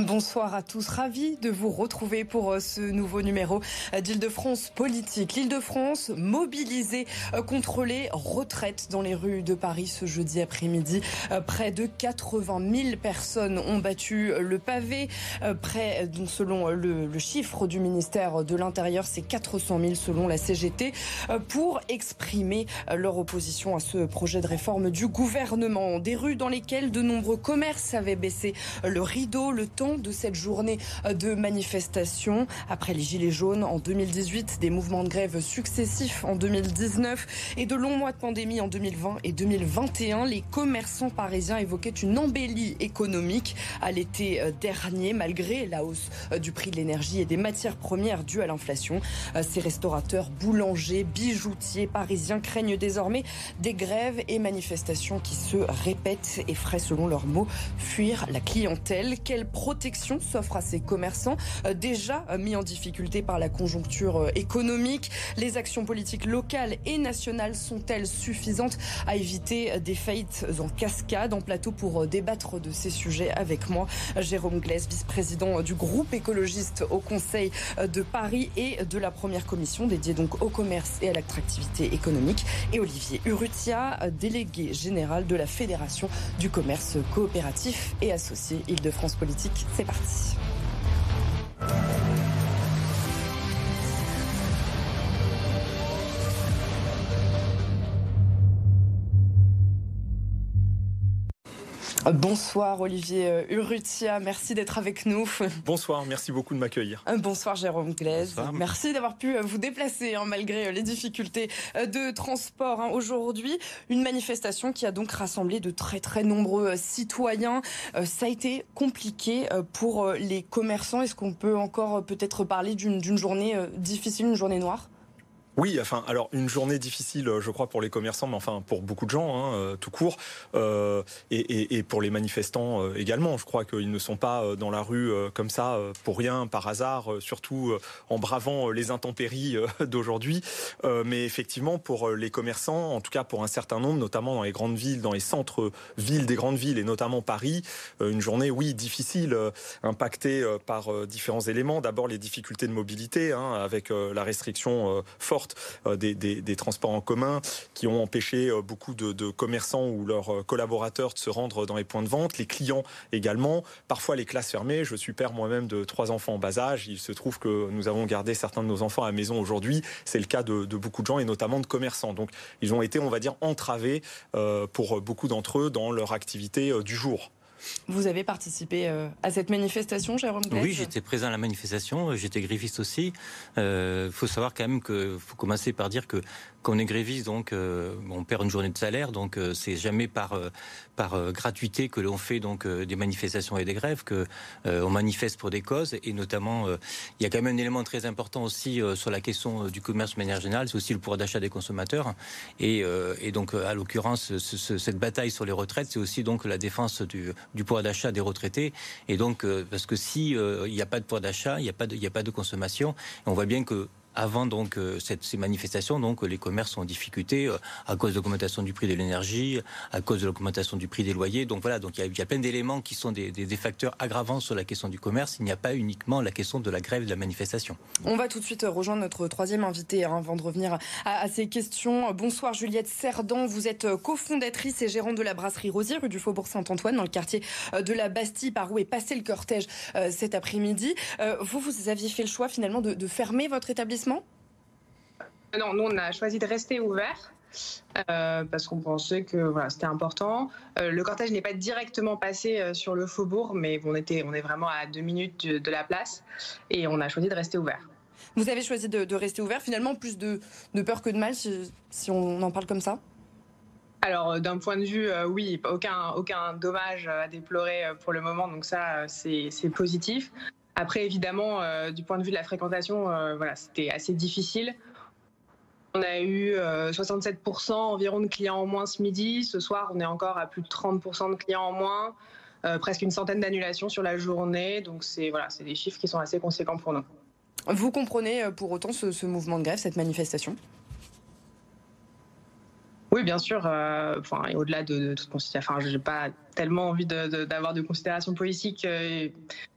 Bonsoir à tous, ravi de vous retrouver pour euh, ce nouveau numéro d'Île-de-France politique. L'Île-de-France mobilisée euh, contre les retraites dans les rues de Paris ce jeudi après-midi. Euh, près de 80 000 personnes ont battu le pavé. Près, selon le, chiffre du ministère de l'Intérieur, c'est 400 000 selon la CGT pour exprimer leur opposition à ce projet de réforme du gouvernement. Des rues dans lesquelles de nombreux commerces avaient baissé le rideau, le de cette journée de manifestation. Après les Gilets jaunes en 2018, des mouvements de grève successifs en 2019 et de longs mois de pandémie en 2020 et 2021, les commerçants parisiens évoquaient une embellie économique à l'été euh, dernier, malgré la hausse euh, du prix de l'énergie et des matières premières dues à l'inflation. Euh, ces restaurateurs, boulangers, bijoutiers parisiens craignent désormais des grèves et manifestations qui se répètent et feraient, selon leurs mots, fuir la clientèle. Quelle protection s'offre à ces commerçants euh, déjà euh, mis en difficulté par la conjoncture euh, économique. Les actions politiques locales et nationales sont-elles suffisantes à éviter des faillites en cascade En plateau pour débattre de ces sujets avec moi, Jérôme Glaise, vice-président du groupe écologiste au Conseil de Paris et de la première commission dédiée donc au commerce et à l'attractivité économique, et Olivier Urrutia, délégué général de la Fédération du commerce coopératif et associé Île-de-France Politique. C'est parti. Bonsoir Olivier euh, Urrutia, merci d'être avec nous. Bonsoir, merci beaucoup de m'accueillir. Euh, bonsoir Jérôme Glaise, merci d'avoir pu euh, vous déplacer hein, malgré les difficultés de transport. Hein. Aujourd'hui, une manifestation qui a donc rassemblé de très très nombreux citoyens. Ça a été compliqué pour les commerçants. Est-ce qu'on peut encore peut-être parler d'une journée difficile, une journée noire? Oui, enfin, alors une journée difficile, je crois, pour les commerçants, mais enfin pour beaucoup de gens, hein, euh, tout court, euh, et, pour les manifestants euh, également. Je crois qu'ils ne sont pas dans la rue comme ça pour rien, par hasard, surtout en bravant les intempéries d'aujourd'hui. mais effectivement, pour les commerçants, en tout cas pour un certain nombre, notamment dans les grandes villes, dans les centres-villes des grandes villes, et notamment Paris, une journée, oui, difficile, impactée par différents éléments. D'abord les difficultés de mobilité, hein, avec la restriction forte euh, des, transports en commun qui ont empêché euh, beaucoup de, commerçants ou leurs euh, collaborateurs de se rendre dans les points de vente, les clients également, parfois les classes fermées. Je suis père moi-même de trois enfants en bas âge. Il se trouve que nous avons gardé certains de nos enfants à la maison aujourd'hui. C'est le cas de, beaucoup de gens et notamment de commerçants. Donc ils ont été, on va dire, entravés pour beaucoup d'entre eux dans leur activité du jour. Vous avez participé à cette manifestation, Jérôme Oui, j'étais présent à la manifestation, j'étais griffiste aussi. Il euh, faut savoir quand même qu'il faut commencer par dire que quand on est gréviste, donc euh, on perd une journée de salaire, donc euh, c'est jamais par euh, par gratuité que l'on fait donc des manifestations et des grèves, que on manifeste pour des causes. Et notamment il y a quand même un élément très important aussi sur la question du commerce de manière générale, c'est aussi le pouvoir d'achat des consommateurs. Et, donc à l'occurrence cette bataille sur les retraites, c'est aussi donc la défense du, du pouvoir d'achat des retraités. Et donc parce que si il n'y a pas de pouvoir d'achat, il n'y a pas de, il a pas de consommation, on voit bien que avant donc euh, ces manifestations, donc les commerces sont en difficulté euh, à cause de l'augmentation du prix de l'énergie, à cause de l'augmentation du prix des loyers. Donc voilà, donc il y a, plein d'éléments qui sont des, facteurs aggravants sur la question du commerce. Il n'y a pas uniquement la question de la grève de la manifestation. On va tout de suite rejoindre notre troisième invité hein, avant de revenir à, ces questions. Bonsoir Juliette Cerdan, vous êtes cofondatrice et gérante de la brasserie Rosier, rue du Faubourg Saint-Antoine, dans le quartier euh, de la Bastille, par où est passé le cortège cet après-midi. Vous, vous aviez fait le choix finalement de fermer votre établissement non, nous, on a choisi de rester ouvert. parce qu'on pensait que voilà, c'était important. le cortège n'est pas directement passé sur le faubourg, mais on, était, on est vraiment à deux minutes de, la place et on a choisi de rester ouvert. Vous avez choisi de, rester ouvert, finalement, plus de, peur que de mal, si on en parle comme ça alors, euh, d'un point de vue, euh, oui, aucun, aucun dommage à déplorer euh, pour le moment, donc ça, c'est positif. Après, évidemment, du point de vue de la fréquentation, voilà, c'était assez difficile. On a eu 67% environ de clients en moins ce midi. Ce soir, on est encore à plus de 30% de clients en moins. presque une centaine d'annulations sur la journée. Donc, c'est voilà, des chiffres qui sont assez conséquents pour nous. Vous comprenez pour autant ce mouvement de grève, cette manifestation? Oui, bien sûr. Euh, enfin, et au-delà de, toute considération, enfin, j'ai pas tellement envie d'avoir de, considérations politiques euh,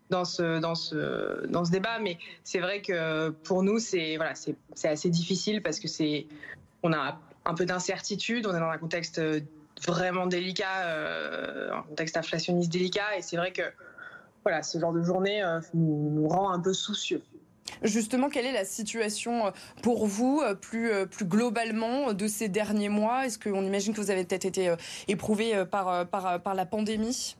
dans ce dans ce dans ce débat, mais c'est vrai que pour nous, c'est voilà, c'est assez difficile parce que c'est on a un peu d'incertitude, on est dans un contexte vraiment délicat, euh, un contexte inflationniste délicat, et c'est vrai que voilà, ce genre de journée nous rend un peu soucieux. Justement, quelle est la situation euh, pour vous euh, plus, euh, plus globalement de ces derniers mois? Est-ce qu'on imagine que vous avez peut-être été éprouvé par, par, par la pandémie?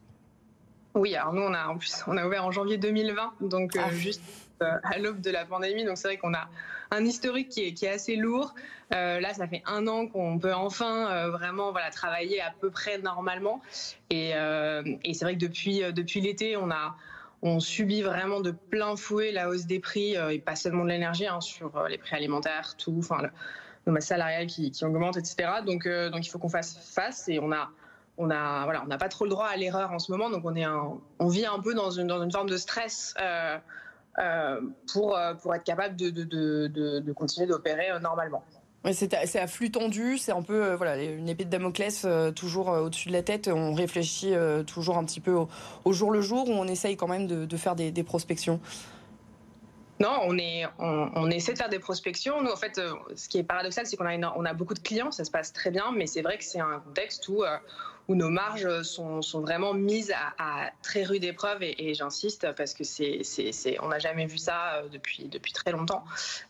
Oui, alors nous, on a, en plus, on a ouvert en janvier 2020, donc ah. juste à l'aube de la pandémie. Donc c'est vrai qu'on a un historique qui est, qui est assez lourd. là, ça fait un an qu'on peut enfin vraiment voilà, travailler à peu près normalement. Et, et c'est vrai que depuis, depuis l'été, on a on subit vraiment de plein fouet la hausse des prix, euh, et pas seulement de l'énergie, hein, sur euh, les prix alimentaires, tout, enfin, le, masse salariale qui, augmente, etc. Donc, euh, donc il faut qu'on fasse face et on a, on a, voilà, on n'a pas trop le droit à l'erreur en ce moment, donc on est, on vit un peu dans une, dans une forme de stress. pour, pour être capable de, de continuer d'opérer normalement. C'est à flux tendu, c'est un peu euh, voilà une épée de Damoclès euh, toujours euh, au-dessus de la tête. On réfléchit toujours un petit peu au, jour le jour où on essaye quand même de, faire des, prospections? Non, on, est, on, essaie de faire des prospections. Nous, en fait, ce qui est paradoxal, c'est qu'on a, on a beaucoup de clients, ça se passe très bien, mais c'est vrai que c'est un contexte où où nos marges sont, vraiment mises à, très rude épreuve et, j'insiste parce que c'est, c'est, on n'a jamais vu ça euh, depuis, depuis très longtemps.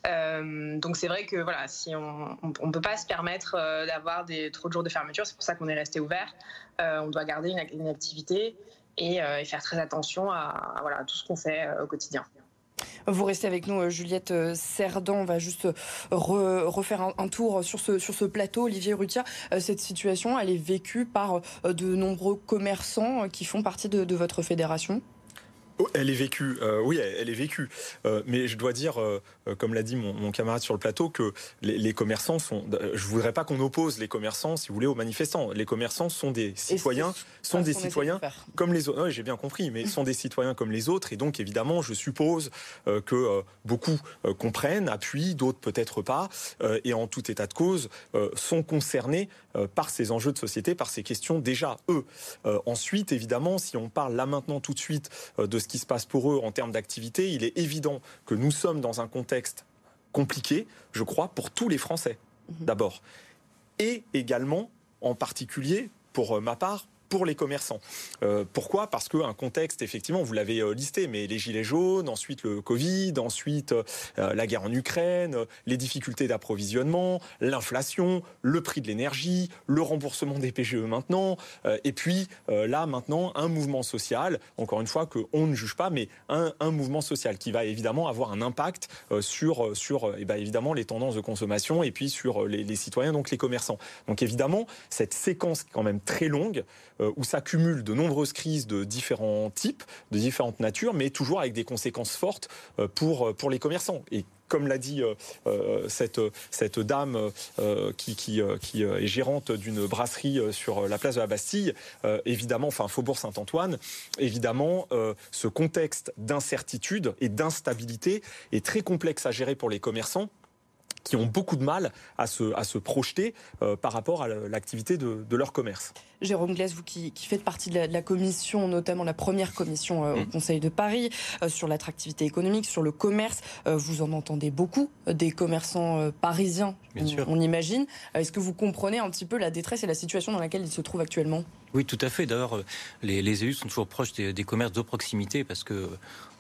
Euh, donc c'est vrai que voilà, si on ne peut pas se permettre euh, d'avoir des, trop de jours de fermeture, c'est pour ça qu'on est resté ouvert. on doit garder une, activité et, faire très attention à, voilà, à tout ce qu'on fait au quotidien. Vous restez avec nous, euh, Juliette euh, Cerdan. On va juste euh, refaire un, tour sur ce, plateau. Olivier Rutia, cette situation, elle est vécue par de nombreux commerçants qui font partie de votre fédération? Oh, elle est vécue, euh, oui, elle, est vécue. Euh, mais je dois dire, euh, comme l'a dit mon, camarade sur le plateau, que les, commerçants sont. Je voudrais pas qu'on oppose les commerçants, si vous voulez, aux manifestants. Les commerçants sont des citoyens, sont des citoyens comme les autres. j'ai bien compris, mais sont des citoyens comme les autres. Et donc, évidemment, je suppose que beaucoup comprennent, appuient, d'autres peut-être pas, et en tout état de cause, sont concernés par ces enjeux de société, par ces questions déjà eux. ensuite, évidemment, si on parle là maintenant tout de suite de ce qui se passe pour eux en termes d'activité, il est évident que nous sommes dans un contexte compliqué, je crois, pour tous les Français, mhm. d'abord. Et également, en particulier, pour euh, ma part, pour les commerçants. Euh, pourquoi? Parce qu'un contexte, effectivement, vous l'avez euh, listé, mais les gilets jaunes, ensuite le Covid, ensuite euh, la guerre en Ukraine, les difficultés d'approvisionnement, l'inflation, le prix de l'énergie, le remboursement des PGE maintenant, et puis là maintenant un mouvement social, encore une fois que on ne juge pas, mais un, mouvement social qui va évidemment avoir un impact sur sur eh ben, évidemment les tendances de consommation et puis sur les, les citoyens, donc les commerçants. Donc évidemment cette séquence quand même très longue. Euh, où s'accumulent de nombreuses crises de différents types, de différentes natures, mais toujours avec des conséquences fortes euh, pour, euh, pour les commerçants. Et comme l'a dit cette, cette dame qui, qui, qui, est gérante d'une brasserie sur la place de la Bastille, évidemment, enfin Faubourg Saint-Antoine, évidemment, ce contexte d'incertitude et d'instabilité est très complexe à gérer pour les commerçants qui ont beaucoup de mal à se, à se projeter euh, par rapport à l'activité de, leur commerce. Jérôme Glaise, vous qui, faites partie de la, commission, notamment la première commission euh, au mmh. Conseil de Paris, euh, sur l'attractivité économique, sur le commerce, vous en entendez beaucoup des commerçants parisiens, on, on, imagine. Est-ce que vous comprenez un petit peu la détresse et la situation dans laquelle ils se trouvent actuellement? Oui, tout à fait. D'ailleurs, les, élus sont toujours proches des, commerces de proximité parce que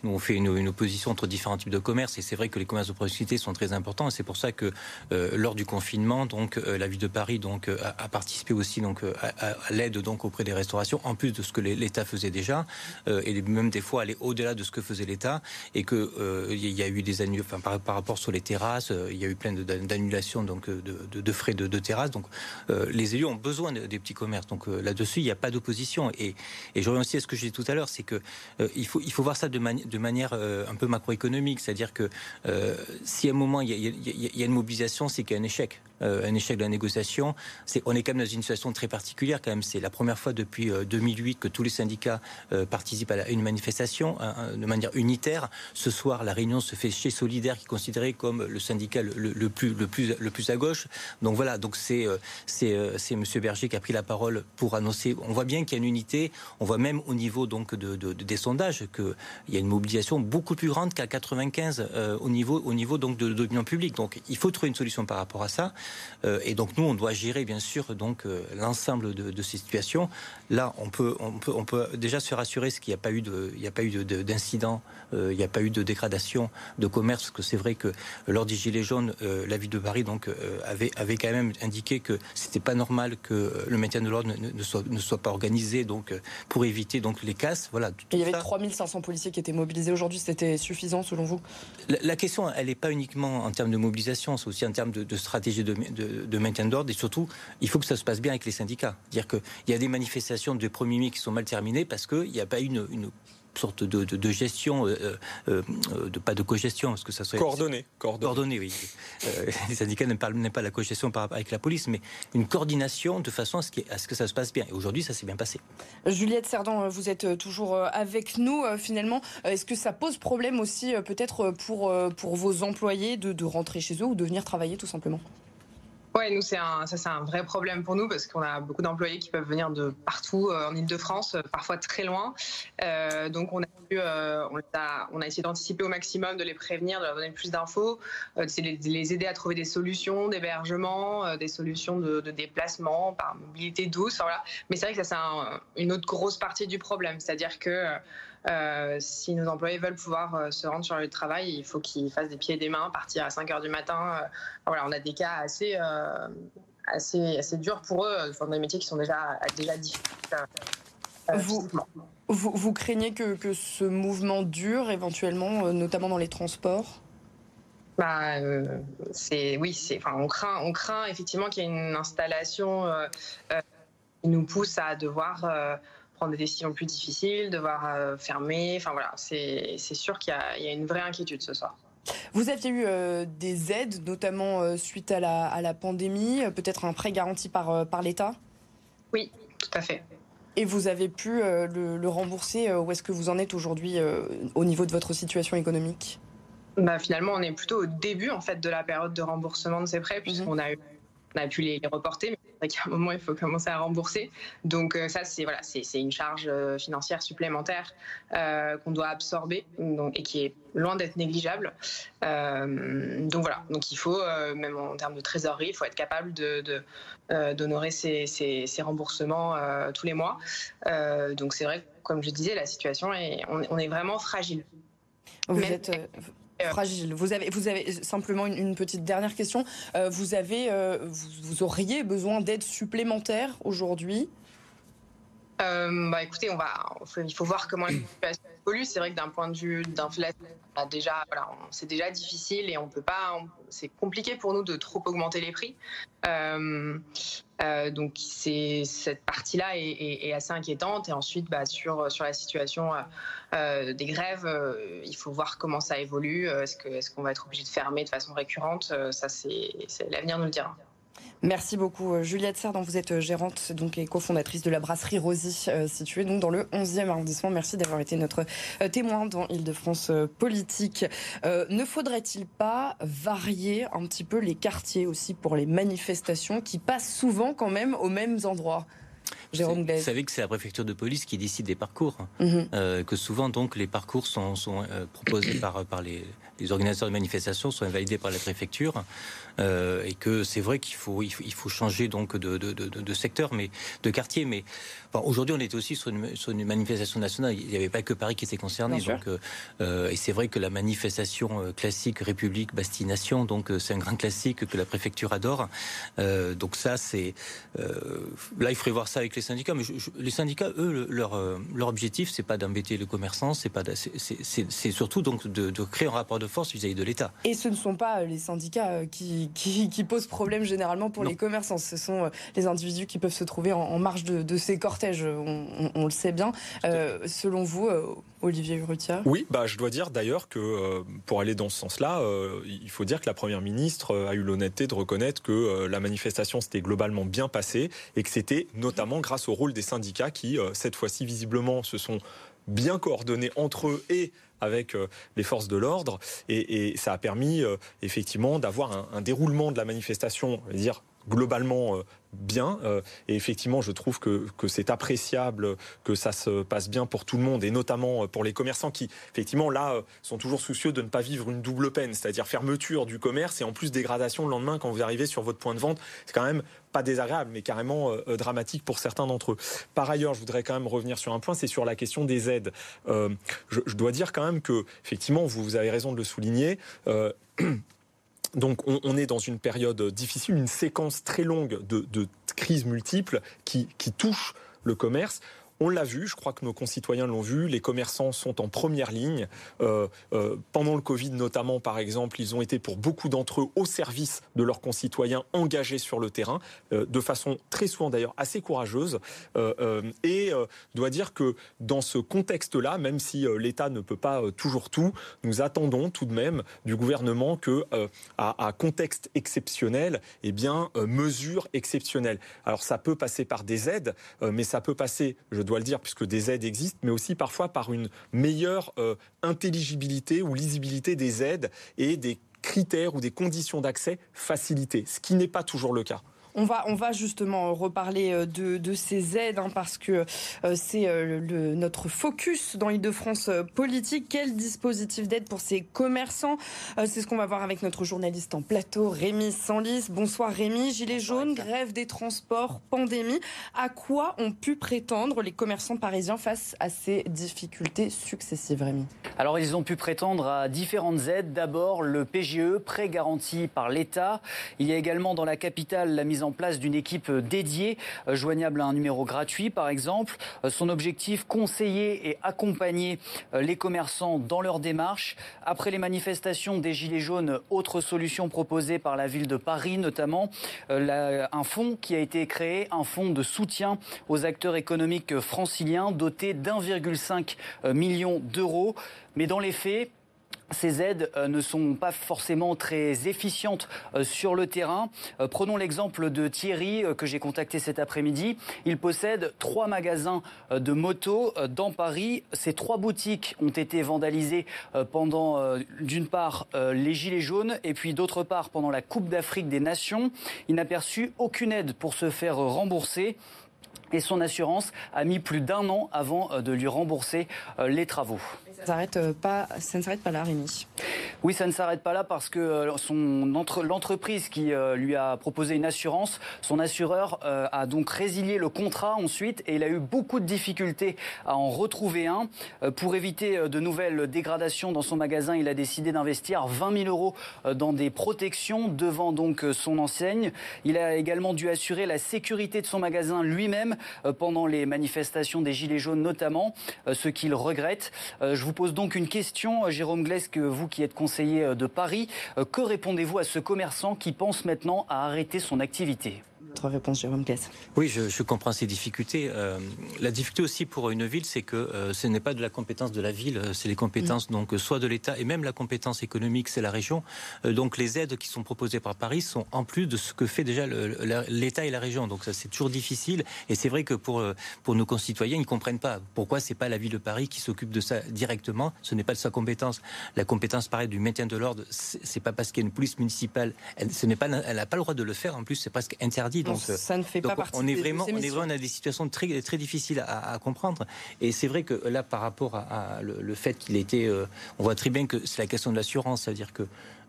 nous, on fait une, opposition entre différents types de commerces et c'est vrai que les commerces de proximité sont très importants. Et c'est pour ça que euh, lors du confinement, donc euh, la ville de Paris donc euh, a, participé aussi donc à, l'aide auprès des restaurations, en plus de ce que l'État faisait déjà, et même des fois aller au-delà de ce que faisait l'État. Et que il y a eu des annulations, par, rapport sur les terrasses, il y a eu plein d'annulations donc de, frais de, de terrasses. Donc les élus ont besoin des petits commerces. Donc là-dessus, il n'y a pas d'opposition. Et, et je reviens aussi à ce que j'ai dit tout à l'heure, c'est que il faut voir ça de manière euh, un peu macroéconomique, c'est-à-dire que euh, si à un moment il y, a, une mobilisation, c'est qu'il y a un échec. Euh, un échec de la négociation. On est quand même dans une situation très particulière quand même. C'est la première fois depuis 2008 que tous les syndicats participent à une manifestation de manière unitaire. Ce soir, la réunion se fait chez Solidaire, qui est considéré comme le syndicat le, plus, à gauche. Donc voilà, donc c'est, Monsieur Berger qui a pris la parole pour annoncer. On voit bien qu'il y a une unité. On voit même au niveau de, des sondages qu'il y a une mobilisation beaucoup plus grande qu'à 95 euh, au niveau au niveau donc de, l'opinion publique. Donc il faut trouver une solution par rapport à ça. Euh, et donc nous on doit gérer bien sûr euh, l'ensemble de, ces situations. Là on peut déjà se rassurer qu'il n'y a pas eu de il n'y a pas eu d'incident, il n'y a pas eu de dégradation de commerce parce que c'est vrai que lors des gilets jaunes, la ville de Paris avait quand même indiqué que c'était pas normal que le maintien de l'ordre ne, soit soit pas organisé donc pour éviter donc les casses. Voilà. il y avait 3500 policiers qui étaient mobilisés aujourd'hui, c'était suffisant selon vous? La, question, elle n'est pas uniquement en termes de mobilisation, c'est aussi en termes de, stratégie de, de maintien d'ordre et surtout, il faut que ça se passe bien avec les syndicats. Dire qu'il y a des manifestations de 1er mai qui sont mal terminées parce qu'il n'y a pas une, une sorte de, de, gestion, euh, euh, euh, de pas de cogestion, parce que ça serait coordonné, coordonné, oui. les syndicats n'aiment pas, pas, la cogestion par, avec la police, mais une coordination de façon à ce, à ce que ça se passe bien. Et aujourd'hui, ça s'est bien passé. Juliette Cerdan, vous êtes toujours avec nous. Finalement, est-ce que ça pose problème aussi, peut-être pour pour vos employés, de, de rentrer chez eux ou de venir travailler tout simplement? Ouais, nous, c'est un, ça, c'est un vrai problème pour nous parce qu'on a beaucoup d'employés qui peuvent venir de partout euh, en Ile-de-France, euh, parfois très loin. Euh, donc, on a, on, a, on a essayé d'anticiper au maximum, de les prévenir, de leur donner plus d'infos, de les, aider à trouver des solutions d'hébergement, des solutions de, déplacement par mobilité douce. Voilà. Mais c'est vrai que ça, c'est une autre grosse partie du problème. C'est-à-dire que euh, si nos employés veulent pouvoir euh, se rendre sur le travail, il faut qu'ils fassent des pieds et des mains, partir à 5 heures du matin. Euh, voilà, on a des cas assez, assez, assez durs pour eux, dans des métiers qui sont déjà, déjà difficiles. Vous, vous, vous, craignez que, que, ce mouvement dure éventuellement, notamment dans les transports? Bah, c'est oui, c'est enfin on craint, on craint effectivement qu'il y ait une installation qui nous pousse à devoir prendre des décisions plus difficiles, devoir euh, fermer. Enfin voilà, c'est sûr qu'il y, a une vraie inquiétude ce soir. Vous aviez eu euh, des aides, notamment euh, suite à la, à la pandémie, peut-être un prêt garanti par, par l'État? Oui, tout à fait. Et vous avez pu le, le, rembourser Où est-ce que vous en êtes aujourd'hui au niveau de votre situation économique? Bah, Finalement, on est plutôt au début en fait, de la période de remboursement de ces prêts, puisqu'on mhm. a eu on a pu les, reporter, mais c'est vrai qu'à un moment, il faut commencer à rembourser. Donc euh, ça, c'est voilà, c'est une charge euh, financière supplémentaire euh, qu'on doit absorber donc, et qui est loin d'être négligeable. donc voilà, donc il faut, même en termes de trésorerie, il faut être capable de, d'honorer ces, ces, remboursements tous les mois. donc c'est vrai, comme je disais, la situation est, on, est vraiment fragile. Vous êtes euh, fragile. Vous avez, vous avez simplement une, petite dernière question. Euh, vous avez, euh, vous, auriez besoin d'aide supplémentaire aujourd'hui? Bah écoutez, on va, il faut voir comment la situation évolue. C'est vrai que d'un point de vue d'inflation, déjà, voilà, c'est déjà difficile et on peut pas, c'est compliqué pour nous de trop augmenter les prix. Euh, donc c'est cette partie-là est, assez inquiétante. Et ensuite, bah, sur sur la situation euh, euh, des grèves, il faut voir comment ça évolue. Est-ce que est-ce qu'on va être obligé de fermer de façon récurrente? Ça, c'est l'avenir nous le dira. Merci beaucoup euh, Juliette Serre, vous êtes euh, gérante donc, et cofondatrice de la brasserie Rosy, euh, située donc dans le 11e arrondissement. Merci d'avoir été notre témoin dans Île-de-France politique. ne faudrait-il pas varier un petit peu les quartiers aussi pour les manifestations qui passent souvent quand même aux mêmes endroits? Jérôme Vous savez que c'est la préfecture de police qui décide des parcours, mhm. que souvent donc les parcours sont, sont proposés par, par les, les organisateurs de manifestations sont invalidés par la préfecture euh, et que c'est vrai qu'il faut, il faut, changer donc de, de, de, de, secteur, mais de quartier. Mais aujourd'hui, on était aussi sur une, sur une, manifestation nationale. Il n'y avait pas que Paris qui était concerné. Donc, euh, euh, et c'est vrai que la manifestation euh, classique République, Bastille, Nation, donc c'est un grand classique que la préfecture adore. donc ça, c'est là, il faudrait voir ça avec les syndicats. Mais les syndicats, eux, leur, leur objectif, c'est pas d'embêter le commerçant, c'est pas, c'est surtout donc de, de créer un rapport de force vis-à-vis de l'État. Et ce ne sont pas les syndicats qui, qui, posent problème généralement pour les commerçants. Ce sont euh, les individus qui peuvent se trouver en, marge de, ces cortèges. On, le sait bien. Euh, selon vous, euh, Olivier Urrutia? Oui, bah, je dois dire d'ailleurs que pour aller dans ce sens-là, il faut dire que la Première ministre a eu l'honnêteté de reconnaître que la manifestation s'était globalement bien passée et que c'était notamment grâce au rôle des syndicats qui, cette fois-ci, visiblement, se sont bien coordonnés entre eux et avec euh, les forces de l'ordre. Et, ça a permis euh, effectivement d'avoir un, déroulement de la manifestation, dire globalement euh, bien. et effectivement, je trouve que, que c'est appréciable que ça se passe bien pour tout le monde, et notamment pour les commerçants qui, effectivement, là, sont toujours soucieux de ne pas vivre une double peine, c'est-à-dire fermeture du commerce et en plus dégradation le lendemain quand vous arrivez sur votre point de vente. C'est quand même pas désagréable, mais carrément euh, dramatique pour certains d'entre eux. Par ailleurs, je voudrais quand même revenir sur un point, c'est sur la question des aides. Euh, je, dois dire quand même que, effectivement, vous, vous avez raison de le souligner. Euh, donc on, est dans une période difficile, une séquence très longue de, crises multiples qui, touchent le commerce. On l'a vu, je crois que nos concitoyens l'ont vu, les commerçants sont en première ligne. Euh, euh, pendant le Covid notamment, par exemple, ils ont été pour beaucoup d'entre eux au service de leurs concitoyens engagés sur le terrain, euh, de façon très souvent d'ailleurs assez courageuse. et dois dire que dans ce contexte-là, même si l'État ne peut pas toujours tout, nous attendons tout de même du gouvernement que, à, contexte exceptionnel, eh bien, mesures exceptionnelles. Alors ça peut passer par des aides, mais ça peut passer, je dois le dire, puisque des aides existent, mais aussi parfois par une meilleure euh, intelligibilité ou lisibilité des aides et des critères ou des conditions d'accès facilitées, ce qui n'est pas toujours le cas. On va, on va justement reparler euh, de, ces aides hein, parce que euh, c'est euh, notre focus dans Île-de-France politique. Quel dispositif d'aide pour ces commerçants C'est ce qu'on va voir avec notre journaliste en plateau, Rémi Sanlis. Bonsoir Rémi. Gilets jaunes, grève des transports, pandémie. À quoi ont pu prétendre les commerçants parisiens face à ces difficultés successives, Rémi? Alors ils ont pu prétendre à différentes aides. D'abord le PGE, prêt garanti par l'État. Il y a également dans la capitale la mise en en place d'une équipe dédiée, euh, joignable à un numéro gratuit par exemple. Euh, son objectif, conseiller et accompagner euh, les commerçants dans leur démarche. Après les manifestations des Gilets jaunes, autre solution proposée par la ville de Paris notamment, un fonds qui a été créé, un fonds de soutien aux acteurs économiques franciliens doté d'1,5 million d'euros. Mais dans les faits, ces aides euh, ne sont pas forcément très efficientes euh, sur le terrain. Euh, prenons l'exemple de Thierry que j'ai contacté cet après-midi. Il possède trois magasins de motos dans Paris. Ces trois boutiques ont été vandalisées pendant, d'une part, les Gilets jaunes et puis d'autre part pendant la Coupe d'Afrique des Nations. Il n'a perçu aucune aide pour se faire rembourser et son assurance a mis plus d'un an avant de lui rembourser les travaux. Euh, ça ne s'arrête pas là, Rémi. Oui, ça ne s'arrête pas là parce que euh, entre, l'entreprise qui euh, lui a proposé une assurance, son assureur a donc résilié le contrat ensuite et il a eu beaucoup de difficultés à en retrouver un. pour éviter de nouvelles dégradations dans son magasin, il a décidé d'investir 20 000 euros dans des protections devant donc son enseigne. Il a également dû assurer la sécurité de son magasin lui-même pendant les manifestations des Gilets jaunes notamment, ce qu'il regrette. Vous pose donc une question, Jérôme Glesque, vous qui êtes conseiller de Paris. Euh, que répondez-vous à ce commerçant qui pense maintenant à arrêter son activité? Réponse, Jérôme Oui, je, comprends ces difficultés. Euh, la difficulté aussi pour une ville, c'est que euh, ce n'est pas de la compétence de la ville, euh, c'est les compétences mm. donc soit de l'État et même la compétence économique, c'est la région. donc les aides qui sont proposées par Paris sont en plus de ce que fait déjà l'État et la région. Donc ça c'est toujours difficile. Et c'est vrai que pour pour nos concitoyens, ils ne comprennent pas pourquoi c'est pas la ville de Paris qui s'occupe de ça directement. Ce n'est pas de sa compétence. La compétence pareil du maintien de l'ordre, c'est pas parce qu'il y a une police municipale, elle, ce n'est pas, elle n'a pas le droit de le faire. En plus, c'est presque interdit interdit. Donc, ça ne fait pas partie. On est vraiment, on est vraiment dans des situations très très difficiles à, comprendre. Et c'est vrai que là, par rapport à, le, fait qu'il était, on voit très bien que c'est la question de l'assurance, c'est-à-dire que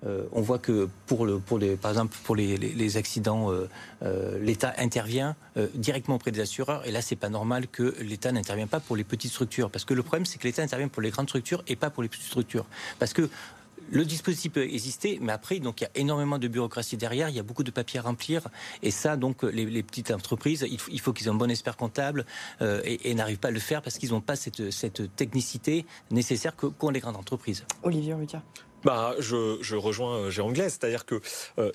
euh, on voit que pour, le, pour les, par exemple pour les, accidents, euh, euh, l'État intervient directement auprès des assureurs. Et là, c'est pas normal que l'État n'intervienne pas pour les petites structures, parce que le problème, c'est que l'État intervient pour les grandes structures et pas pour les petites structures, parce que le dispositif peut exister, mais après, donc il y a énormément de bureaucratie derrière, il y a beaucoup de papiers à remplir, et ça, donc les, petites entreprises, il faut, qu'ils aient un bon expert comptable et, n'arrivent pas à le faire parce qu'ils n'ont pas cette, technicité nécessaire qu'ont les grandes entreprises. Olivier Rudia bah, je, je rejoins euh, Jérôme Glaise, c'est-à-dire que, euh,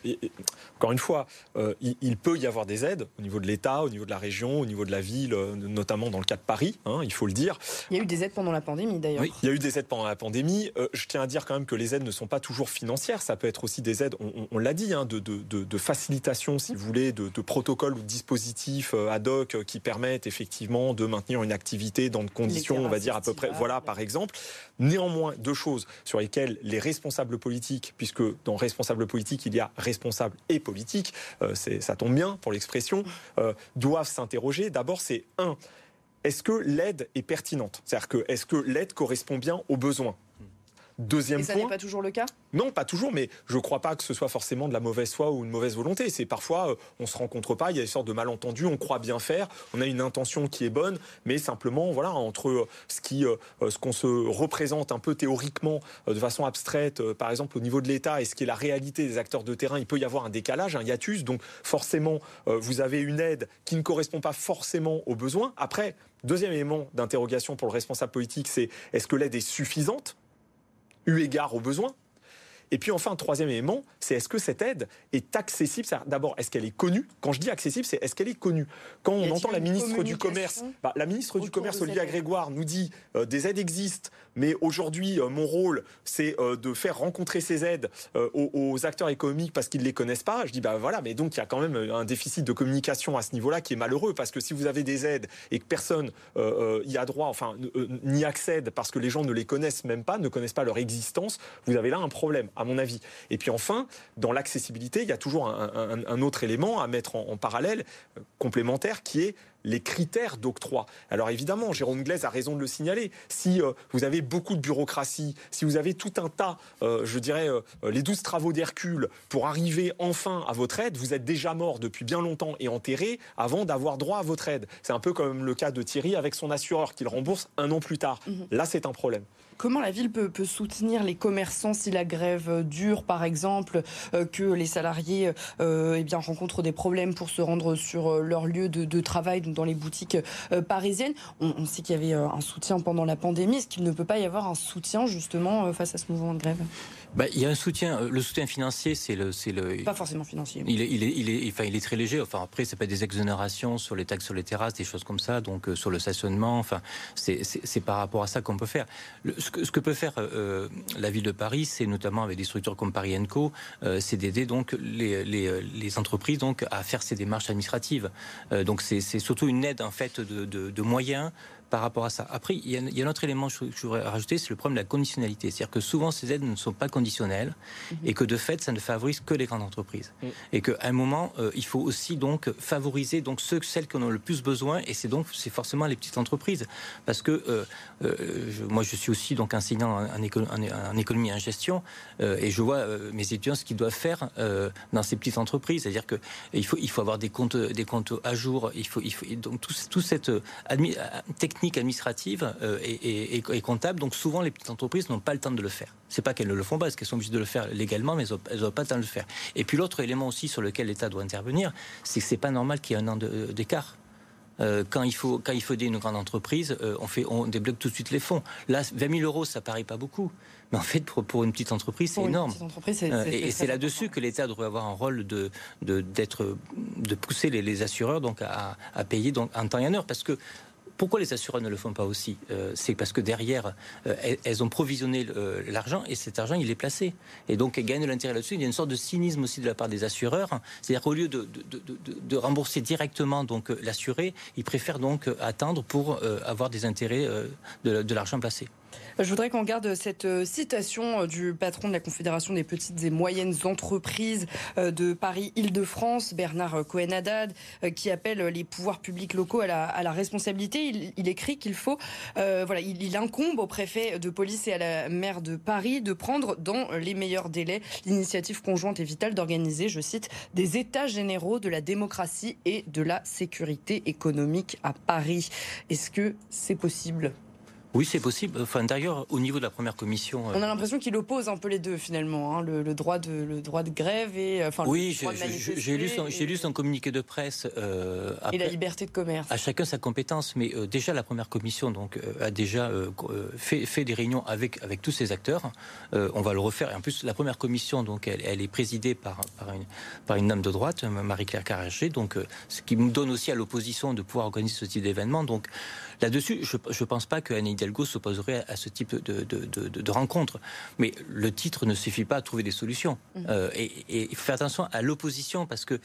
encore une fois, euh, il, peut y avoir des aides au niveau de l'État, au niveau de la région, au niveau de la ville, notamment dans le cas de Paris, hein, il faut le dire. Il y a eu des aides pendant la pandémie d'ailleurs. Oui, il y a eu des aides pendant la pandémie. je tiens à dire quand même que les aides ne sont pas toujours financières, ça peut être aussi des aides, on, l'a dit, hein, de, de, de, facilitation, si vous voulez, de, protocoles ou de dispositifs ad hoc qui permettent effectivement de maintenir une activité dans des conditions, on va dire à peu près, voilà, par exemple. Néanmoins, deux choses sur lesquelles les responsables politiques, puisque dans responsable politique, il y a responsable et politique, euh, ça tombe bien pour l'expression, euh, doivent s'interroger. D'abord, c'est un, est-ce que l'aide est pertinente? C'est-à-dire que est-ce que l'aide correspond bien aux besoins? Deuxième Et ça n'est pas toujours le cas? Non, pas toujours, mais je ne crois pas que ce soit forcément de la mauvaise foi ou une mauvaise volonté. C'est parfois, euh, on ne se rencontre pas, il y a des sortes de malentendus, on croit bien faire, on a une intention qui est bonne, mais simplement, voilà, entre euh, ce qui, euh, ce qu'on se représente un peu théoriquement, de façon abstraite, par exemple au niveau de l'État, et ce qui est la réalité des acteurs de terrain, il peut y avoir un décalage, un hiatus. Donc forcément, vous avez une aide qui ne correspond pas forcément aux besoins. Après, deuxième élément d'interrogation pour le responsable politique, c'est est-ce que l'aide est suffisante? Eu égard aux besoins. Et puis enfin, troisième élément, c'est est-ce que cette aide est accessible? D'abord, est-ce qu'elle est connue? Quand je dis accessible, c'est est-ce qu'elle est connue? Quand on entend la ministre du Commerce, bah, la ministre du Commerce, Olivia Grégoire, nous dit euh, des aides existent, mais aujourd'hui, euh, mon rôle, c'est euh, de faire rencontrer ces aides aux, acteurs économiques parce qu'ils ne les connaissent pas. Je dis, bah voilà, mais donc il y a quand même un déficit de communication à ce niveau-là qui est malheureux parce que si vous avez des aides et que personne y a droit, enfin, n'y accède parce que les gens ne les connaissent même pas, ne connaissent pas leur existence, vous avez là un problème à mon avis. Et puis enfin, dans l'accessibilité, il y a toujours un, autre élément à mettre en, parallèle, euh, complémentaire, qui est les critères d'octroi. Alors évidemment, Jérôme Glaise a raison de le signaler. Si euh, vous avez beaucoup de bureaucratie, si vous avez tout un tas, euh, je dirais, les douze travaux d'Hercule pour arriver enfin à votre aide, vous êtes déjà mort depuis bien longtemps et enterré avant d'avoir droit à votre aide. C'est un peu comme le cas de Thierry avec son assureur qu'il rembourse un an plus tard. Mhm. Là, c'est un problème. Comment la ville peut, soutenir les commerçants si la grève dure, par exemple, euh, que les salariés euh, eh rencontrent des problèmes pour se rendre sur euh, leur lieu de, travail, dans les boutiques parisiennes? On, sait qu'il y avait un soutien pendant la pandémie. Est-ce qu'il ne peut pas y avoir un soutien justement face à ce mouvement de grève? Bah, il y a un soutien. Le soutien financier, c'est le, c'est le. Pas forcément financier. Il est, il est, il est, enfin, il est très léger. Enfin, après, c'est pas des exonérations sur les taxes sur les terrasses, des choses comme ça. Donc, sur le stationnement. Enfin, c'est, c'est, par rapport à ça qu'on peut faire. Le, ce, que, ce, que, peut faire euh, la ville de Paris, c'est notamment avec des structures comme Paris Co, euh, c'est d'aider donc les, les, les, entreprises donc à faire ces démarches administratives. Euh, donc, c'est, c'est surtout une aide en fait de, de, de moyens par rapport à ça. Après, il y a, un autre élément que je voudrais rajouter, c'est le problème de la conditionnalité. C'est-à-dire que souvent, ces aides ne sont pas conditionnelles mhm. et que de fait, ça ne favorise que les grandes entreprises. Et qu'à un moment, euh, il faut aussi donc favoriser donc ceux, celles qui en ont le plus besoin et c'est donc c'est forcément les petites entreprises. Parce que euh, euh, moi, je suis aussi donc enseignant en, en, économie et en gestion et je vois mes étudiants ce qu'ils doivent faire dans ces petites entreprises. C'est-à-dire qu'il faut, il faut avoir des comptes, des comptes à jour. Il faut, il faut donc tout, tout cette technique administrative euh, et, comptable. Donc souvent, les petites entreprises n'ont pas le temps de le faire. C'est pas qu'elles ne le font pas, parce qu'elles sont obligées de le faire légalement, mais elles n'ont pas le temps de le faire. Et puis l'autre élément aussi sur lequel l'État doit intervenir, c'est que c'est pas normal qu'il y ait un an d'écart. Euh, quand il faut quand il faut aider une grande entreprise, euh, on fait on débloque tout de suite les fonds. Là, 20 000 euros, ça paraît pas beaucoup, mais en fait pour, une petite entreprise, c'est énorme. et c'est là-dessus que l'État devrait avoir un rôle de d'être de, pousser les, assureurs donc à, à payer donc en temps et en heure, parce que pourquoi les assureurs ne le font pas aussi C'est parce que derrière, elles, ont provisionné l'argent et cet argent, il est placé. Et donc, elles gagnent l'intérêt là-dessus. Il y a une sorte de cynisme aussi de la part des assureurs. C'est-à-dire qu'au lieu de, rembourser directement l'assuré, ils préfèrent donc attendre pour avoir des intérêts de l'argent placé. Je voudrais qu'on garde cette euh, citation euh, du patron de la Confédération des petites et moyennes entreprises euh, de Paris-Île-de-France, Bernard Cohen-Haddad, qui appelle les pouvoirs publics locaux à la, responsabilité. Il, écrit qu'il faut, voilà, il, incombe au préfet de police et à la maire de Paris de prendre dans les meilleurs délais l'initiative conjointe et vitale d'organiser, je cite, des états généraux de la démocratie et de la sécurité économique à Paris. Est-ce que c'est possible? Oui, c'est possible. Enfin, d'ailleurs, au niveau de la première commission, on a l'impression qu'il oppose un peu les deux finalement, hein, le, droit de le droit de grève et enfin oui, j'ai lu son, j'ai lu son communiqué de presse euh, et la liberté de commerce. À chacun sa compétence, mais euh, déjà la première commission donc euh, a déjà fait, fait, des réunions avec avec tous ces acteurs. on va le refaire. Et en plus, la première commission donc elle, elle est présidée par par une par une dame de droite, Marie-Claire Carrager, donc ce qui me donne aussi à l'opposition de pouvoir organiser ce type d'événement. Donc Là-dessus, je ne pense pas que Anne Hidalgo s'opposerait à ce type de, de, rencontre. Mais le titre ne suffit pas à trouver des solutions. Mmh. Euh, et, et, faire attention à l'opposition, parce que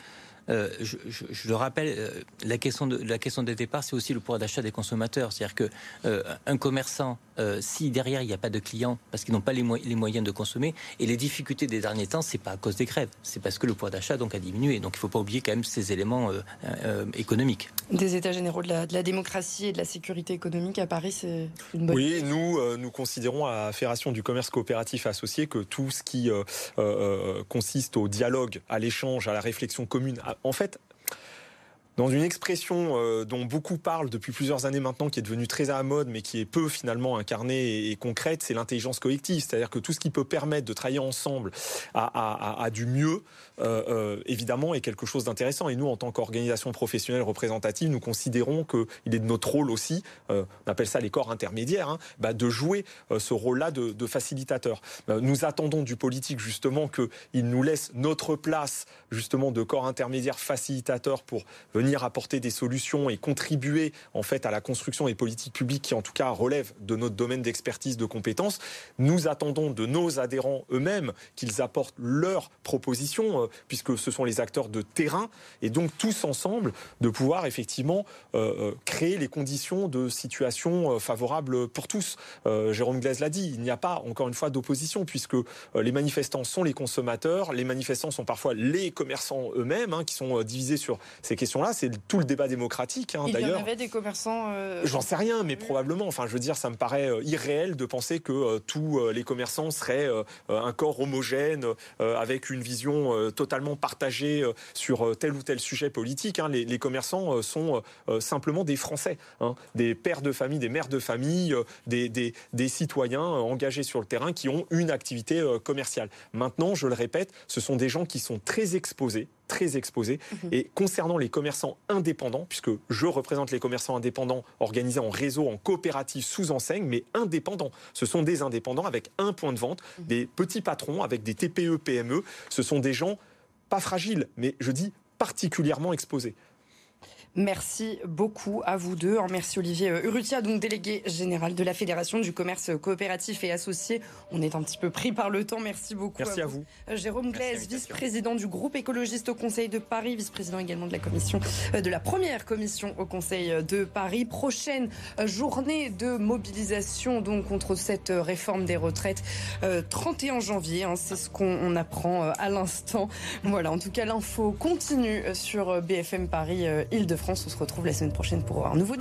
euh, je, je, le rappelle, euh, la question de la question des départs, c'est aussi le pouvoir d'achat des consommateurs. C'est-à-dire que euh, un commerçant, si derrière il n'y a pas de clients parce qu'ils n'ont pas les, les, moyens de consommer, et les difficultés des derniers temps, c'est pas à cause des grèves, c'est parce que le pouvoir d'achat donc a diminué. Donc il ne faut pas oublier quand même ces éléments économiques. Des États généraux de la, de la, démocratie et de la sécurité économique à Paris, c'est une bonne. Oui, nous nous considérons à la Fédération du commerce coopératif associé que tout ce qui consiste au dialogue, à l'échange, à la réflexion commune, en fait, dans une expression euh, dont beaucoup parlent depuis plusieurs années maintenant, qui est devenue très à la mode, mais qui est peu finalement incarnée et, concrète, c'est l'intelligence collective. C'est-à-dire que tout ce qui peut permettre de travailler ensemble à, du mieux, euh, euh, évidemment, est quelque chose d'intéressant. Et nous, en tant qu'organisation professionnelle représentative, nous considérons qu'il est de notre rôle aussi, on appelle ça les corps intermédiaires, hein, bah, de jouer ce rôle-là de, de, facilitateur. nous attendons du politique justement qu'il nous laisse notre place justement de corps intermédiaire facilitateur pour venir apporter des solutions et contribuer en fait à la construction des politiques publiques qui en tout cas relèvent de notre domaine d'expertise, de compétences. Nous attendons de nos adhérents eux-mêmes qu'ils apportent leurs propositions, euh, puisque ce sont les acteurs de terrain, et donc tous ensemble de pouvoir effectivement euh, euh, créer les conditions de situation favorables pour tous. Jérôme Glaise l'a dit, il n'y a pas encore une fois d'opposition, puisque les manifestants sont les consommateurs, les manifestants sont parfois les commerçants eux-mêmes, hein, qui sont divisés sur ces questions-là c'est tout le débat démocratique. Hein, Il y en avait des commerçants. Euh, J'en sais rien, mais probablement. Enfin, je veux dire, ça me paraît euh, irréel de penser que euh, tous les commerçants seraient un corps homogène avec une vision totalement partagée sur tel ou tel sujet politique. Hein. Les, commerçants sont simplement des Français, hein. des pères de famille, des mères de famille, des, des, citoyens engagés sur le terrain qui ont une activité commerciale. Maintenant, je le répète, ce sont des gens qui sont très exposés très exposés. Mhm. Et concernant les commerçants indépendants, puisque je représente les commerçants indépendants organisés en réseau, en coopérative, sous enseigne, mais indépendants. Ce sont des indépendants avec un point de vente, mhm. des petits patrons avec des TPE, PME. Ce sont des gens pas fragiles, mais je dis particulièrement exposés. Merci beaucoup à vous deux. Merci Olivier euh, Urrutia, donc délégué général de la Fédération du commerce coopératif et associé. On est un petit peu pris par le temps. Merci beaucoup. Merci à vous. Euh, Jérôme Glaise, vice-président du groupe écologiste au Conseil de Paris, vice-président également de la commission euh, de la première commission au Conseil de Paris. Prochaine journée de mobilisation donc contre cette réforme des retraites 31 janvier. Hein, c'est ce qu'on apprend à l'instant. Voilà, en tout cas l'info continue sur BFM Paris Île-de-France. On se retrouve la semaine prochaine pour un nouveau.